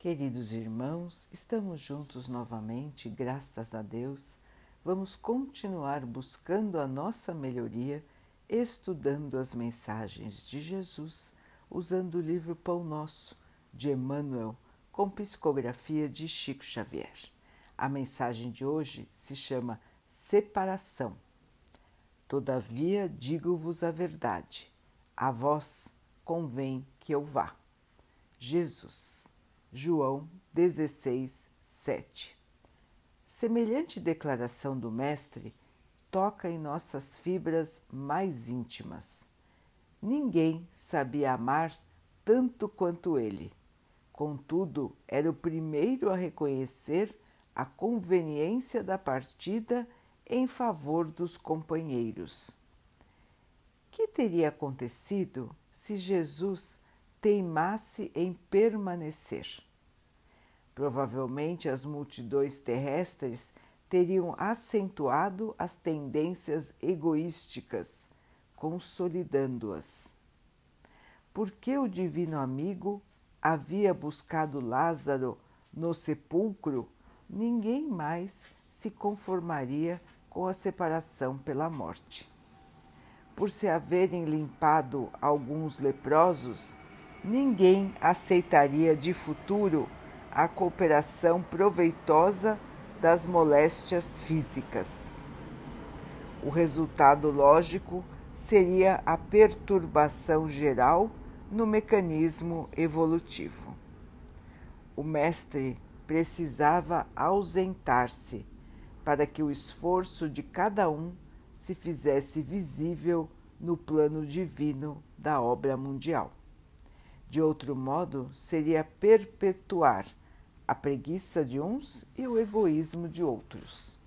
Queridos irmãos, estamos juntos novamente, graças a Deus. Vamos continuar buscando a nossa melhoria, estudando as mensagens de Jesus, usando o livro Pão Nosso, de Emmanuel, com psicografia de Chico Xavier. A mensagem de hoje se chama Separação. Todavia digo-vos a verdade, a vós convém que eu vá. Jesus. João 16, 7. Semelhante declaração do Mestre toca em nossas fibras mais íntimas. Ninguém sabia amar tanto quanto ele. Contudo, era o primeiro a reconhecer a conveniência da partida em favor dos companheiros. Que teria acontecido se Jesus teimasse em permanecer. Provavelmente as multidões terrestres teriam acentuado as tendências egoísticas, consolidando-as. Porque o Divino Amigo havia buscado Lázaro no sepulcro, ninguém mais se conformaria com a separação pela morte. Por se haverem limpado alguns leprosos, ninguém aceitaria de futuro a cooperação proveitosa das moléstias físicas. O resultado lógico seria a perturbação geral no mecanismo evolutivo. O mestre precisava ausentar-se para que o esforço de cada um se fizesse visível no plano divino da obra mundial. De outro modo, seria perpetuar a preguiça de uns e o egoísmo de outros.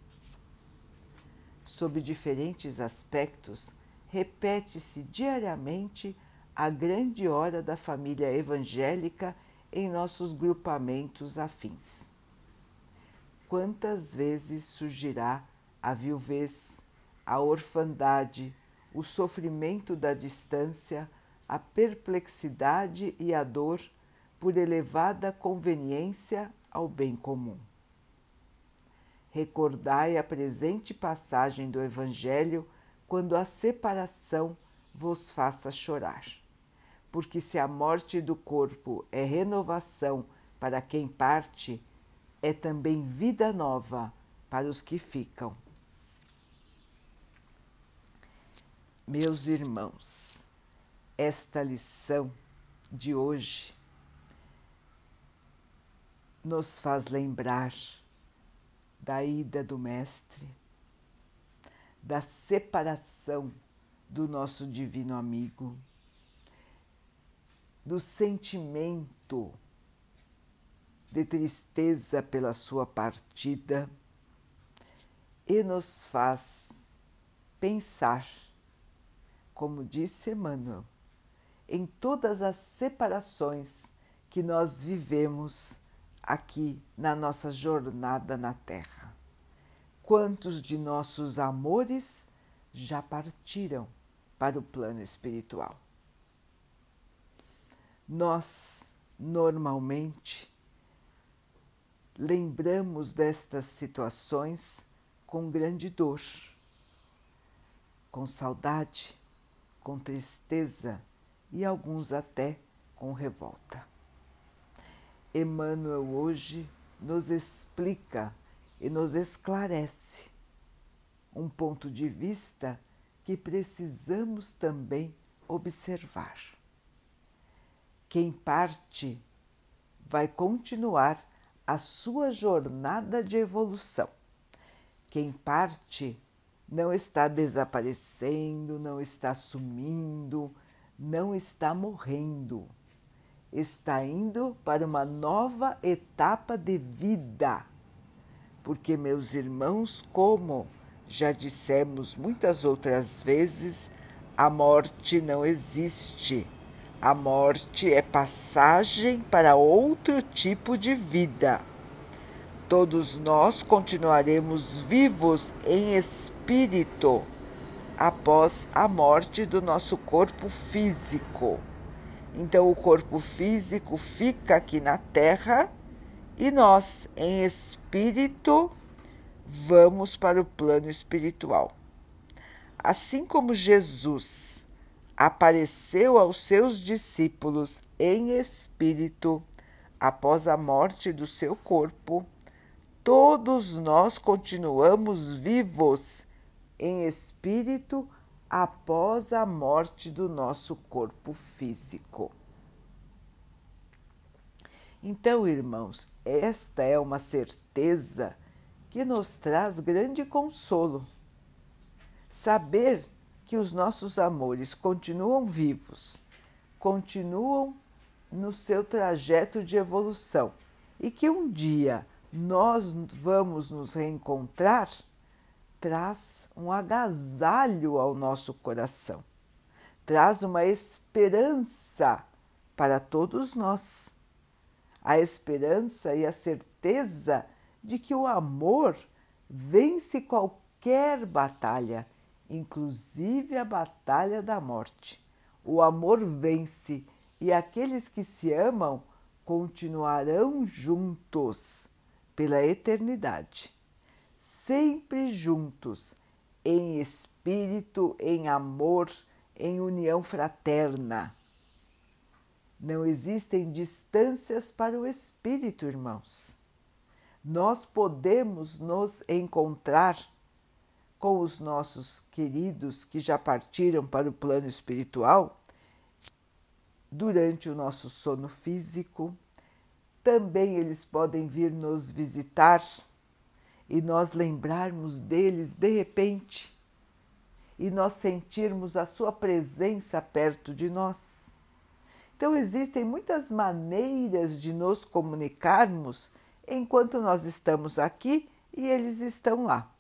Sob diferentes aspectos, repete-se diariamente a grande hora da família evangélica em nossos grupamentos afins. Quantas vezes surgirá a viuvez, a orfandade, o sofrimento da distância, a perplexidade e a dor por elevada conveniência ao bem comum. Recordai a presente passagem do Evangelho quando a separação vos faça chorar. Porque se a morte do corpo é renovação para quem parte, é também vida nova para os que ficam. Meus irmãos, esta lição de hoje nos faz lembrar da ida do Mestre, da separação do nosso Divino Amigo, do sentimento de tristeza pela sua partida e nos faz pensar, como disse Emmanuel, em todas as separações que nós vivemos aqui na nossa jornada na Terra. Quantos de nossos amores já partiram para o plano espiritual? Nós, normalmente, lembramos destas situações com grande dor, com saudade, com tristeza e alguns até com revolta. Emmanuel hoje nos explica e nos esclarece um ponto de vista que precisamos também observar. Quem parte vai continuar a sua jornada de evolução. Quem parte não está desaparecendo, não está sumindo, não está morrendo, está indo para uma nova etapa de vida. Porque, meus irmãos, como já dissemos muitas outras vezes, a morte não existe. A morte é passagem para outro tipo de vida. Todos nós continuaremos vivos em espírito após a morte do nosso corpo físico. Então, o corpo físico fica aqui na Terra E nós, em espírito, vamos para o plano espiritual. Assim como Jesus apareceu aos seus discípulos em espírito após a morte do seu corpo, todos nós continuamos vivos em espírito após a morte do nosso corpo físico. Então, irmãos, esta é uma certeza que nos traz grande consolo. Saber que os nossos amores continuam vivos, continuam no seu trajeto de evolução e que um dia nós vamos nos reencontrar, traz um agasalho ao nosso coração, traz uma esperança para todos nós a esperança e a certeza de que o amor vence qualquer batalha, inclusive a batalha da morte. O amor vence e aqueles que se amam continuarão juntos pela eternidade, sempre juntos, em espírito, em amor, em união fraterna. Não existem distâncias para o espírito, irmãos. Nós podemos nos encontrar com os nossos queridos que já partiram para o plano espiritual durante o nosso sono físico. Também eles podem vir nos visitar e nós lembrarmos deles de repente e nós sentirmos a sua presença perto de nós. Então, existem muitas maneiras de nos comunicarmos enquanto nós estamos aqui e eles estão lá.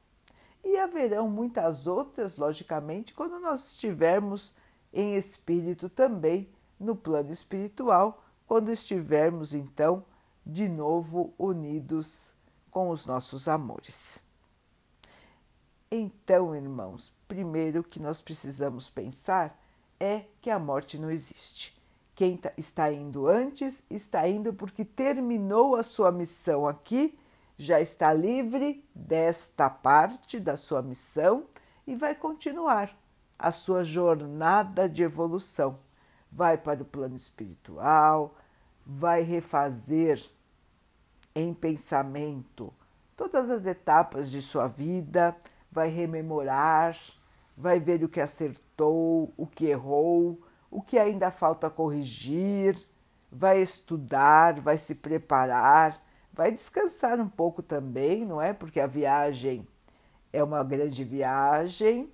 E haverão muitas outras, logicamente, quando nós estivermos em espírito também no plano espiritual, quando estivermos então de novo unidos com os nossos amores. Então, irmãos, primeiro que nós precisamos pensar é que a morte não existe. Quem tá, está indo antes está indo porque terminou a sua missão aqui, já está livre desta parte da sua missão e vai continuar a sua jornada de evolução. Vai para o plano espiritual, vai refazer em pensamento todas as etapas de sua vida, vai rememorar, vai ver o que acertou, o que errou o que ainda falta corrigir, vai estudar, vai se preparar, vai descansar um pouco também, não é? Porque a viagem é uma grande viagem.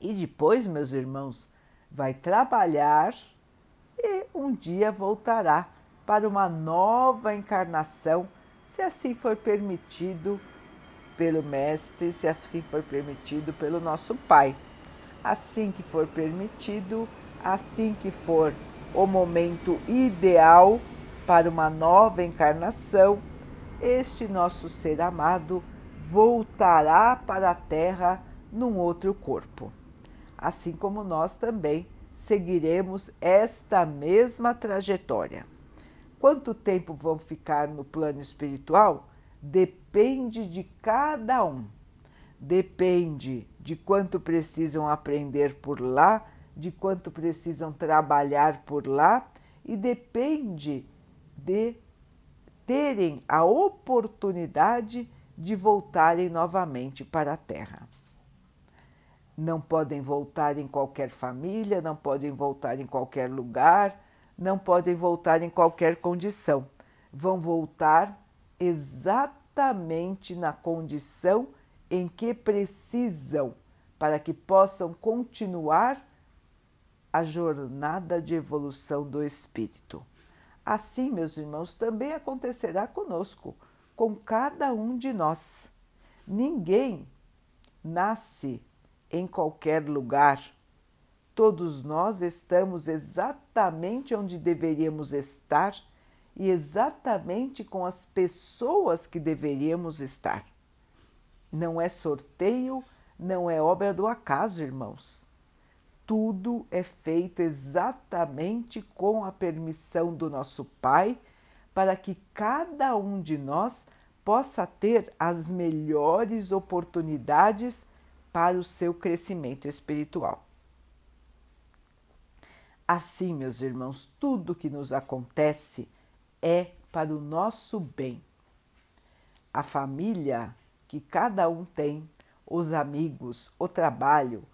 E depois, meus irmãos, vai trabalhar e um dia voltará para uma nova encarnação, se assim for permitido pelo Mestre, se assim for permitido pelo nosso Pai assim que for permitido, assim que for o momento ideal para uma nova encarnação, este nosso ser amado voltará para a Terra num outro corpo. Assim como nós também seguiremos esta mesma trajetória. Quanto tempo vão ficar no plano espiritual depende de cada um. Depende de quanto precisam aprender por lá, de quanto precisam trabalhar por lá e depende de terem a oportunidade de voltarem novamente para a Terra. Não podem voltar em qualquer família, não podem voltar em qualquer lugar, não podem voltar em qualquer condição. Vão voltar exatamente na condição em que precisam para que possam continuar a jornada de evolução do espírito. Assim, meus irmãos, também acontecerá conosco, com cada um de nós. Ninguém nasce em qualquer lugar. Todos nós estamos exatamente onde deveríamos estar e exatamente com as pessoas que deveríamos estar. Não é sorteio, não é obra do acaso, irmãos. Tudo é feito exatamente com a permissão do nosso Pai, para que cada um de nós possa ter as melhores oportunidades para o seu crescimento espiritual. Assim, meus irmãos, tudo que nos acontece é para o nosso bem. A família que cada um tem, os amigos, o trabalho,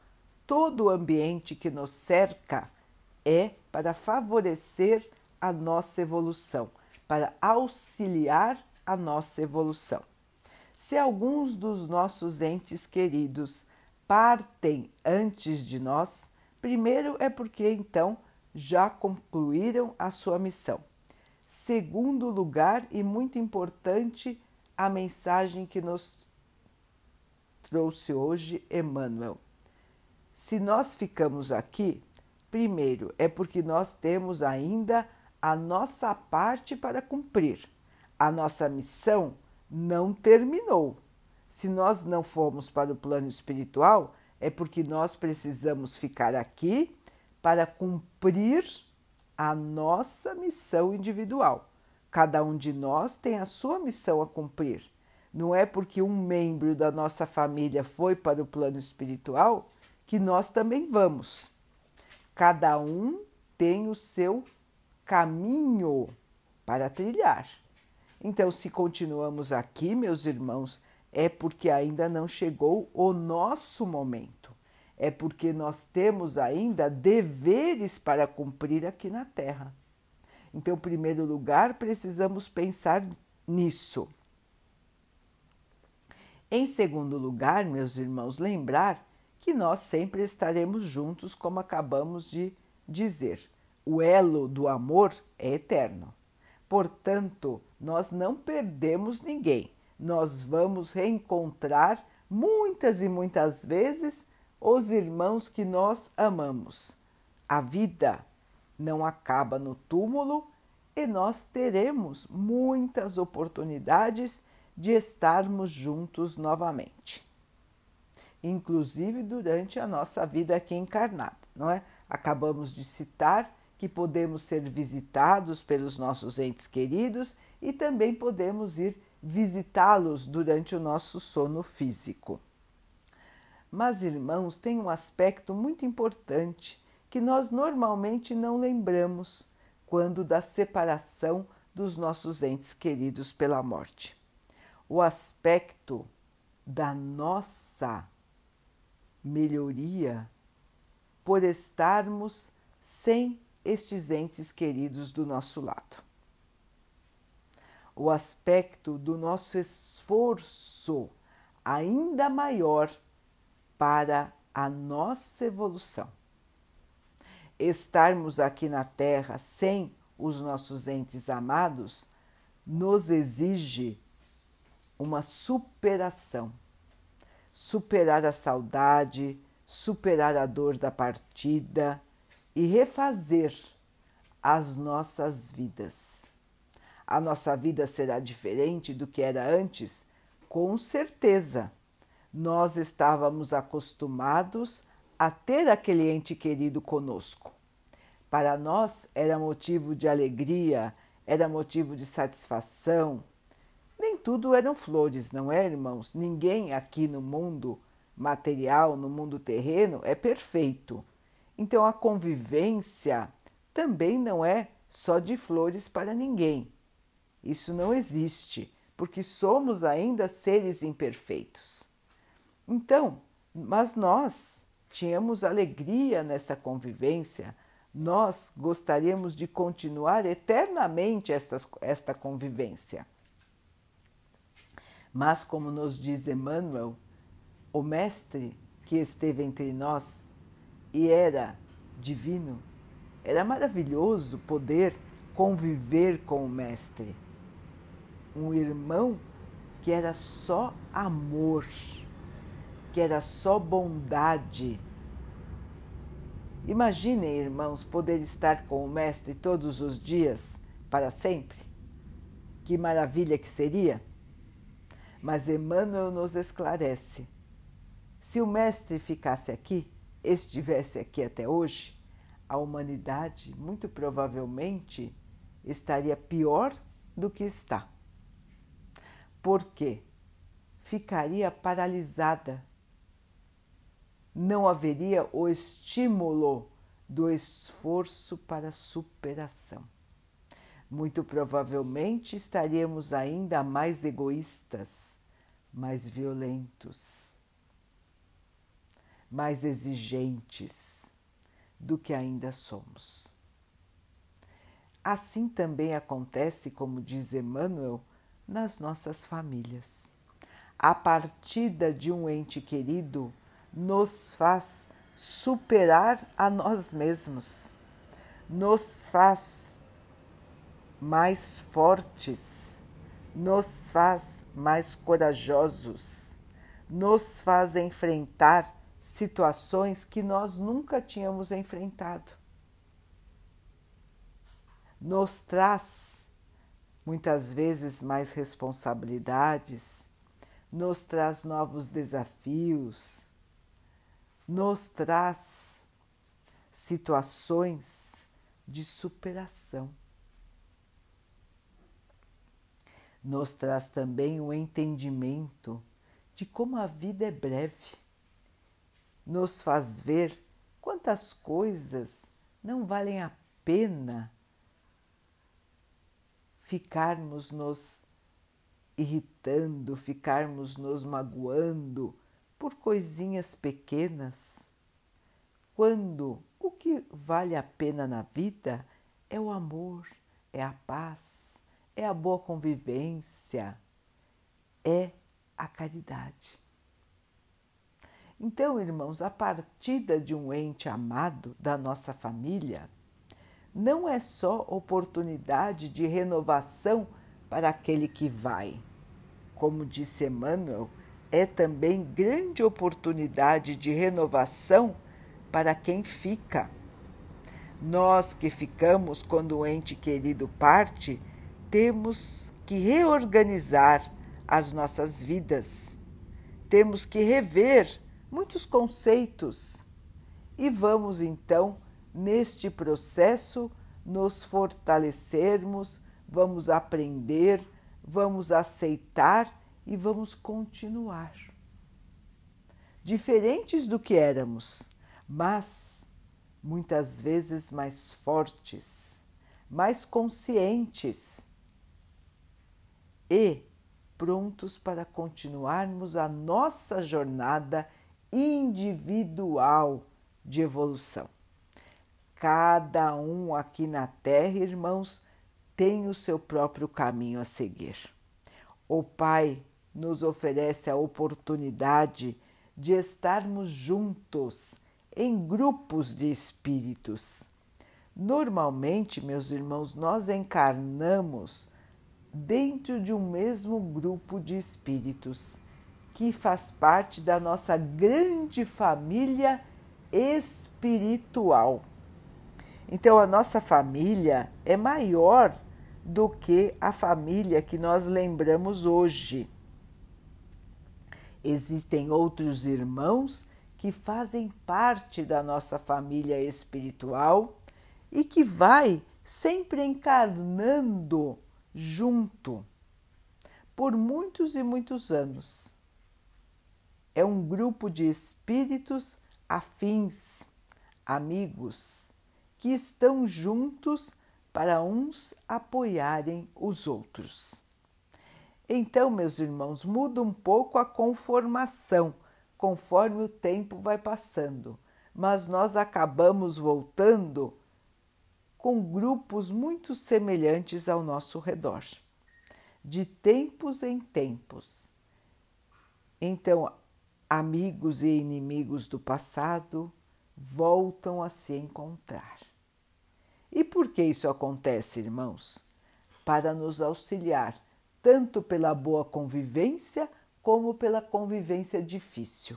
todo o ambiente que nos cerca é para favorecer a nossa evolução, para auxiliar a nossa evolução. Se alguns dos nossos entes queridos partem antes de nós, primeiro é porque então já concluíram a sua missão. Segundo lugar, e muito importante, a mensagem que nos trouxe hoje Emmanuel. Se nós ficamos aqui, primeiro é porque nós temos ainda a nossa parte para cumprir. A nossa missão não terminou. Se nós não formos para o plano espiritual, é porque nós precisamos ficar aqui para cumprir a nossa missão individual. Cada um de nós tem a sua missão a cumprir. Não é porque um membro da nossa família foi para o plano espiritual que nós também vamos. Cada um tem o seu caminho para trilhar. Então, se continuamos aqui, meus irmãos, é porque ainda não chegou o nosso momento. É porque nós temos ainda deveres para cumprir aqui na Terra. Então, em primeiro lugar, precisamos pensar nisso. Em segundo lugar, meus irmãos, lembrar que nós sempre estaremos juntos, como acabamos de dizer. O elo do amor é eterno. Portanto, nós não perdemos ninguém. Nós vamos reencontrar muitas e muitas vezes os irmãos que nós amamos. A vida não acaba no túmulo e nós teremos muitas oportunidades de estarmos juntos novamente. Inclusive durante a nossa vida aqui encarnada, não é? Acabamos de citar que podemos ser visitados pelos nossos entes queridos e também podemos ir visitá-los durante o nosso sono físico. Mas, irmãos, tem um aspecto muito importante que nós normalmente não lembramos quando da separação dos nossos entes queridos pela morte. O aspecto da nossa melhoria por estarmos sem estes entes queridos do nosso lado. O aspecto do nosso esforço ainda maior para a nossa evolução. Estarmos aqui na Terra sem os nossos entes amados nos exige uma superação. Superar a saudade, superar a dor da partida e refazer as nossas vidas. A nossa vida será diferente do que era antes? Com certeza. Nós estávamos acostumados a ter aquele ente querido conosco. Para nós era motivo de alegria, era motivo de satisfação. Nem tudo eram flores, não é, irmãos? Ninguém aqui no mundo material, no mundo terreno, é perfeito. Então a convivência também não é só de flores para ninguém. Isso não existe, porque somos ainda seres imperfeitos. Então, mas nós tínhamos alegria nessa convivência, nós gostaríamos de continuar eternamente esta, esta convivência. Mas, como nos diz Emmanuel, o Mestre que esteve entre nós e era divino. Era maravilhoso poder conviver com o Mestre. Um irmão que era só amor, que era só bondade. Imaginem, irmãos, poder estar com o Mestre todos os dias, para sempre. Que maravilha que seria! Mas Emmanuel nos esclarece: se o Mestre ficasse aqui, estivesse aqui até hoje, a humanidade muito provavelmente estaria pior do que está. Porque ficaria paralisada. Não haveria o estímulo do esforço para superação. Muito provavelmente estaríamos ainda mais egoístas, mais violentos, mais exigentes do que ainda somos. Assim também acontece, como diz Emmanuel, nas nossas famílias. A partida de um ente querido nos faz superar a nós mesmos, nos faz mais fortes, nos faz mais corajosos, nos faz enfrentar situações que nós nunca tínhamos enfrentado nos traz muitas vezes mais responsabilidades, nos traz novos desafios, nos traz situações de superação. Nos traz também o entendimento de como a vida é breve, nos faz ver quantas coisas não valem a pena ficarmos nos irritando, ficarmos nos magoando por coisinhas pequenas, quando o que vale a pena na vida é o amor, é a paz, é a boa convivência, é a caridade. Então, irmãos, a partida de um ente amado da nossa família não é só oportunidade de renovação para aquele que vai. Como disse Emmanuel, é também grande oportunidade de renovação para quem fica. Nós que ficamos quando o ente querido parte, temos que reorganizar as nossas vidas. Temos que rever muitos conceitos e vamos então neste processo nos fortalecermos, vamos aprender, vamos aceitar e vamos continuar. Diferentes do que éramos, mas muitas vezes mais fortes, mais conscientes e prontos para continuarmos a nossa jornada individual de evolução. Cada um aqui na Terra, irmãos, tem o seu próprio caminho a seguir. O Pai nos oferece a oportunidade de estarmos juntos em grupos de espíritos. Normalmente, meus irmãos, nós encarnamos dentro de um mesmo grupo de espíritos que faz parte da nossa grande família espiritual. Então, a nossa família é maior do que a família que nós lembramos hoje. Existem outros irmãos que fazem parte da nossa família espiritual e que vai sempre encarnando junto por muitos e muitos anos. É um grupo de espíritos afins, amigos, que estão juntos para uns apoiarem os outros. Então, meus irmãos, muda um pouco a conformação conforme o tempo vai passando, mas nós acabamos voltando com grupos muito semelhantes ao nosso redor, de tempos em tempos. Então, amigos e inimigos do passado voltam a se encontrar. E por que isso acontece, irmãos? Para nos auxiliar tanto pela boa convivência como pela convivência difícil.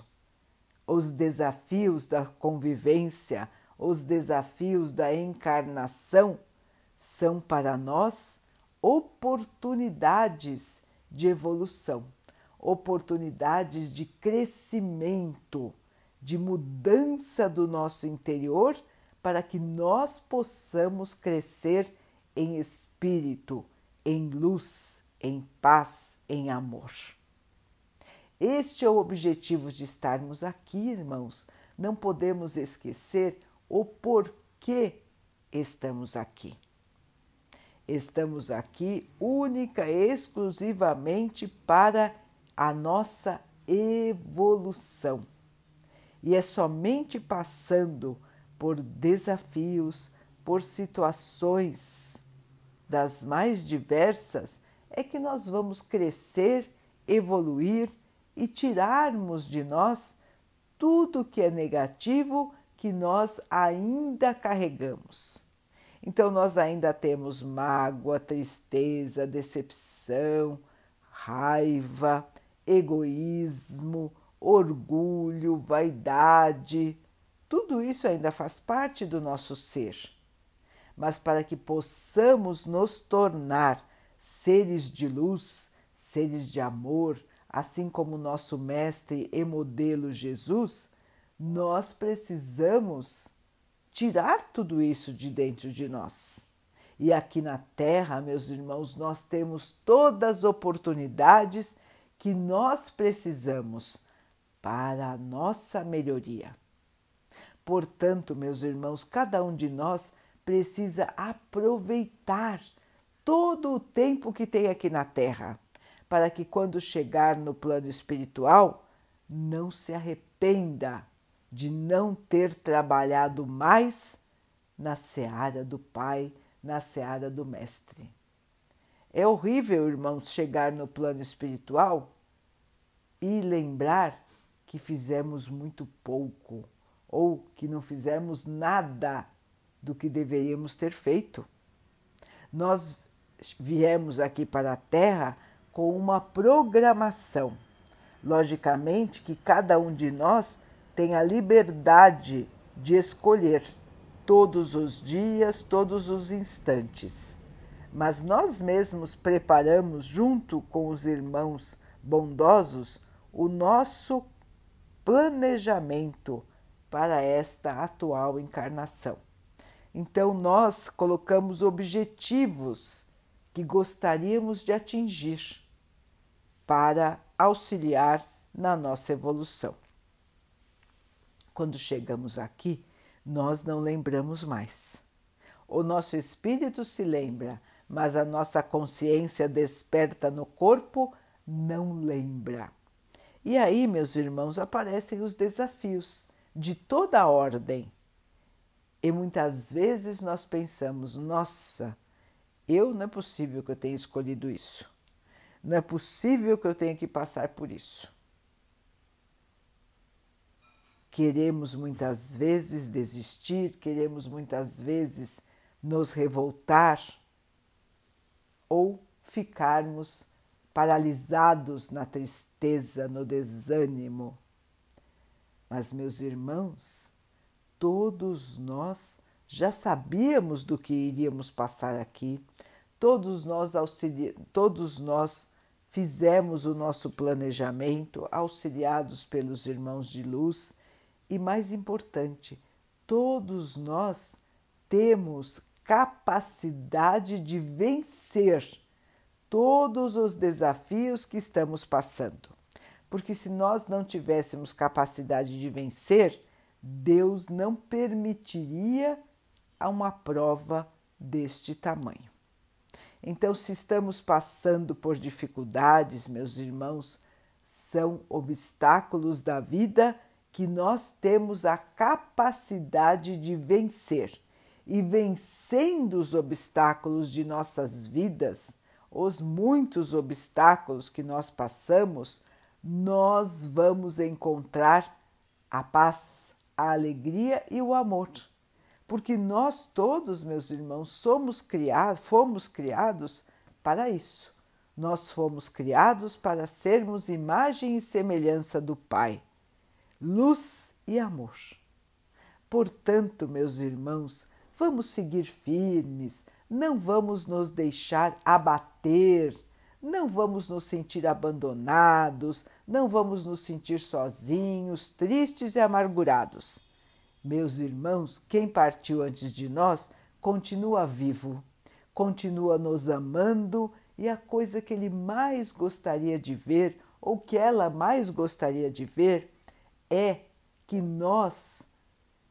Os desafios da convivência, os desafios da encarnação são para nós oportunidades de evolução, oportunidades de crescimento, de mudança do nosso interior para que nós possamos crescer em espírito, em luz, em paz, em amor. Este é o objetivo de estarmos aqui, irmãos. Não podemos esquecer o porquê estamos aqui. Estamos aqui única e exclusivamente para a nossa evolução. E é somente passando por desafios, por situações das mais diversas, é que nós vamos crescer, evoluir e tirarmos de nós tudo que é negativo que nós ainda carregamos. Então, nós ainda temos mágoa, tristeza, decepção, raiva, egoísmo, orgulho, vaidade. Tudo isso ainda faz parte do nosso ser. Mas para que possamos nos tornar seres de luz, seres de amor, assim como nosso mestre e modelo Jesus, nós precisamos tirar tudo isso de dentro de nós. E aqui na Terra, meus irmãos, nós temos todas as oportunidades que nós precisamos para a nossa melhoria. Portanto, meus irmãos, cada um de nós precisa aproveitar todo o tempo que tem aqui na Terra, para que quando chegar no plano espiritual, não se arrependa de não ter trabalhado mais na seara do Pai, na seara do Mestre. É horrível, irmãos, chegar no plano espiritual e lembrar que fizemos muito pouco ou que não fizemos nada do que deveríamos ter feito. Nós viemos aqui para a Terra com uma programação. Logicamente que cada um de nós tem a liberdade de escolher todos os dias, todos os instantes. Mas nós mesmos preparamos, junto com os irmãos bondosos, o nosso planejamento para esta atual encarnação. Então, nós colocamos objetivos que gostaríamos de atingir para auxiliar na nossa evolução. Quando chegamos aqui, nós não lembramos mais. O nosso espírito se lembra, mas a nossa consciência desperta no corpo não lembra. E aí, meus irmãos, aparecem os desafios de toda a ordem. E muitas vezes nós pensamos: nossa, eu não é possível que eu tenha escolhido isso. Não é possível que eu tenha que passar por isso. Queremos muitas vezes desistir, queremos muitas vezes nos revoltar ou ficarmos paralisados na tristeza, no desânimo. Mas, meus irmãos, todos nós já sabíamos do que iríamos passar aqui, todos nós, todos nós fizemos o nosso planejamento, auxiliados pelos irmãos de luz e mais importante, todos nós temos capacidade de vencer todos os desafios que estamos passando. Porque se nós não tivéssemos capacidade de vencer, Deus não permitiria uma prova deste tamanho. Então, se estamos passando por dificuldades, meus irmãos, são obstáculos da vida que nós temos a capacidade de vencer. E vencendo os obstáculos de nossas vidas, os muitos obstáculos que nós passamos, nós vamos encontrar a paz, a alegria e o amor. Porque nós todos, meus irmãos, somos criados, fomos criados para isso. Nós fomos criados para sermos imagem e semelhança do Pai luz e amor. Portanto, meus irmãos, vamos seguir firmes, não vamos nos deixar abater, não vamos nos sentir abandonados, não vamos nos sentir sozinhos, tristes e amargurados. Meus irmãos, quem partiu antes de nós continua vivo, continua nos amando e a coisa que ele mais gostaria de ver, ou que ela mais gostaria de ver, é que nós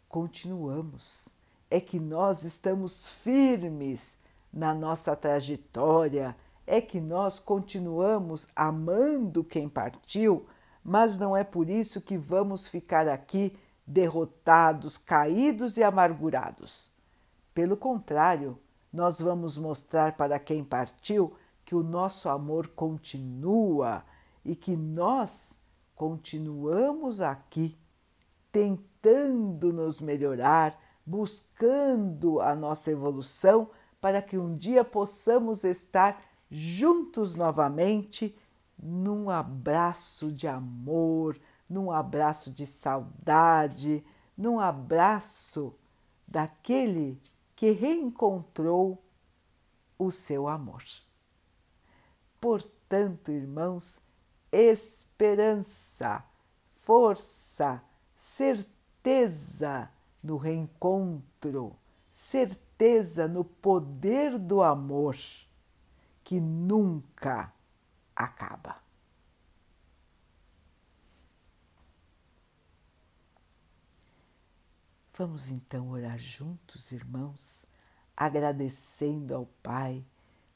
continuamos, é que nós estamos firmes na nossa trajetória, é que nós continuamos amando quem partiu, mas não é por isso que vamos ficar aqui derrotados, caídos e amargurados. Pelo contrário, nós vamos mostrar para quem partiu que o nosso amor continua e que nós continuamos aqui tentando nos melhorar, buscando a nossa evolução para que um dia possamos estar juntos novamente num abraço de amor, num abraço de saudade, num abraço daquele que reencontrou o seu amor. Portanto, irmãos, esperança, força, certeza no reencontro, certeza no poder do amor que nunca acaba. Vamos então orar juntos, irmãos, agradecendo ao Pai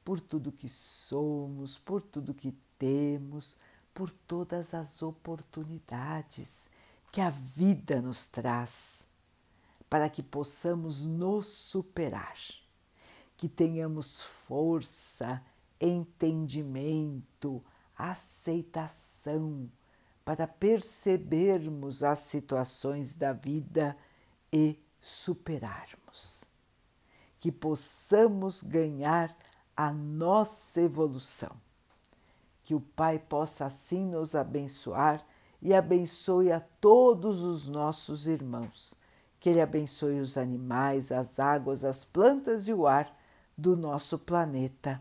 por tudo que somos, por tudo que temos, por todas as oportunidades que a vida nos traz, para que possamos nos superar, que tenhamos força, entendimento, aceitação para percebermos as situações da vida e superarmos. Que possamos ganhar a nossa evolução. Que o Pai possa assim nos abençoar e abençoe a todos os nossos irmãos. Que Ele abençoe os animais, as águas, as plantas e o ar do nosso planeta.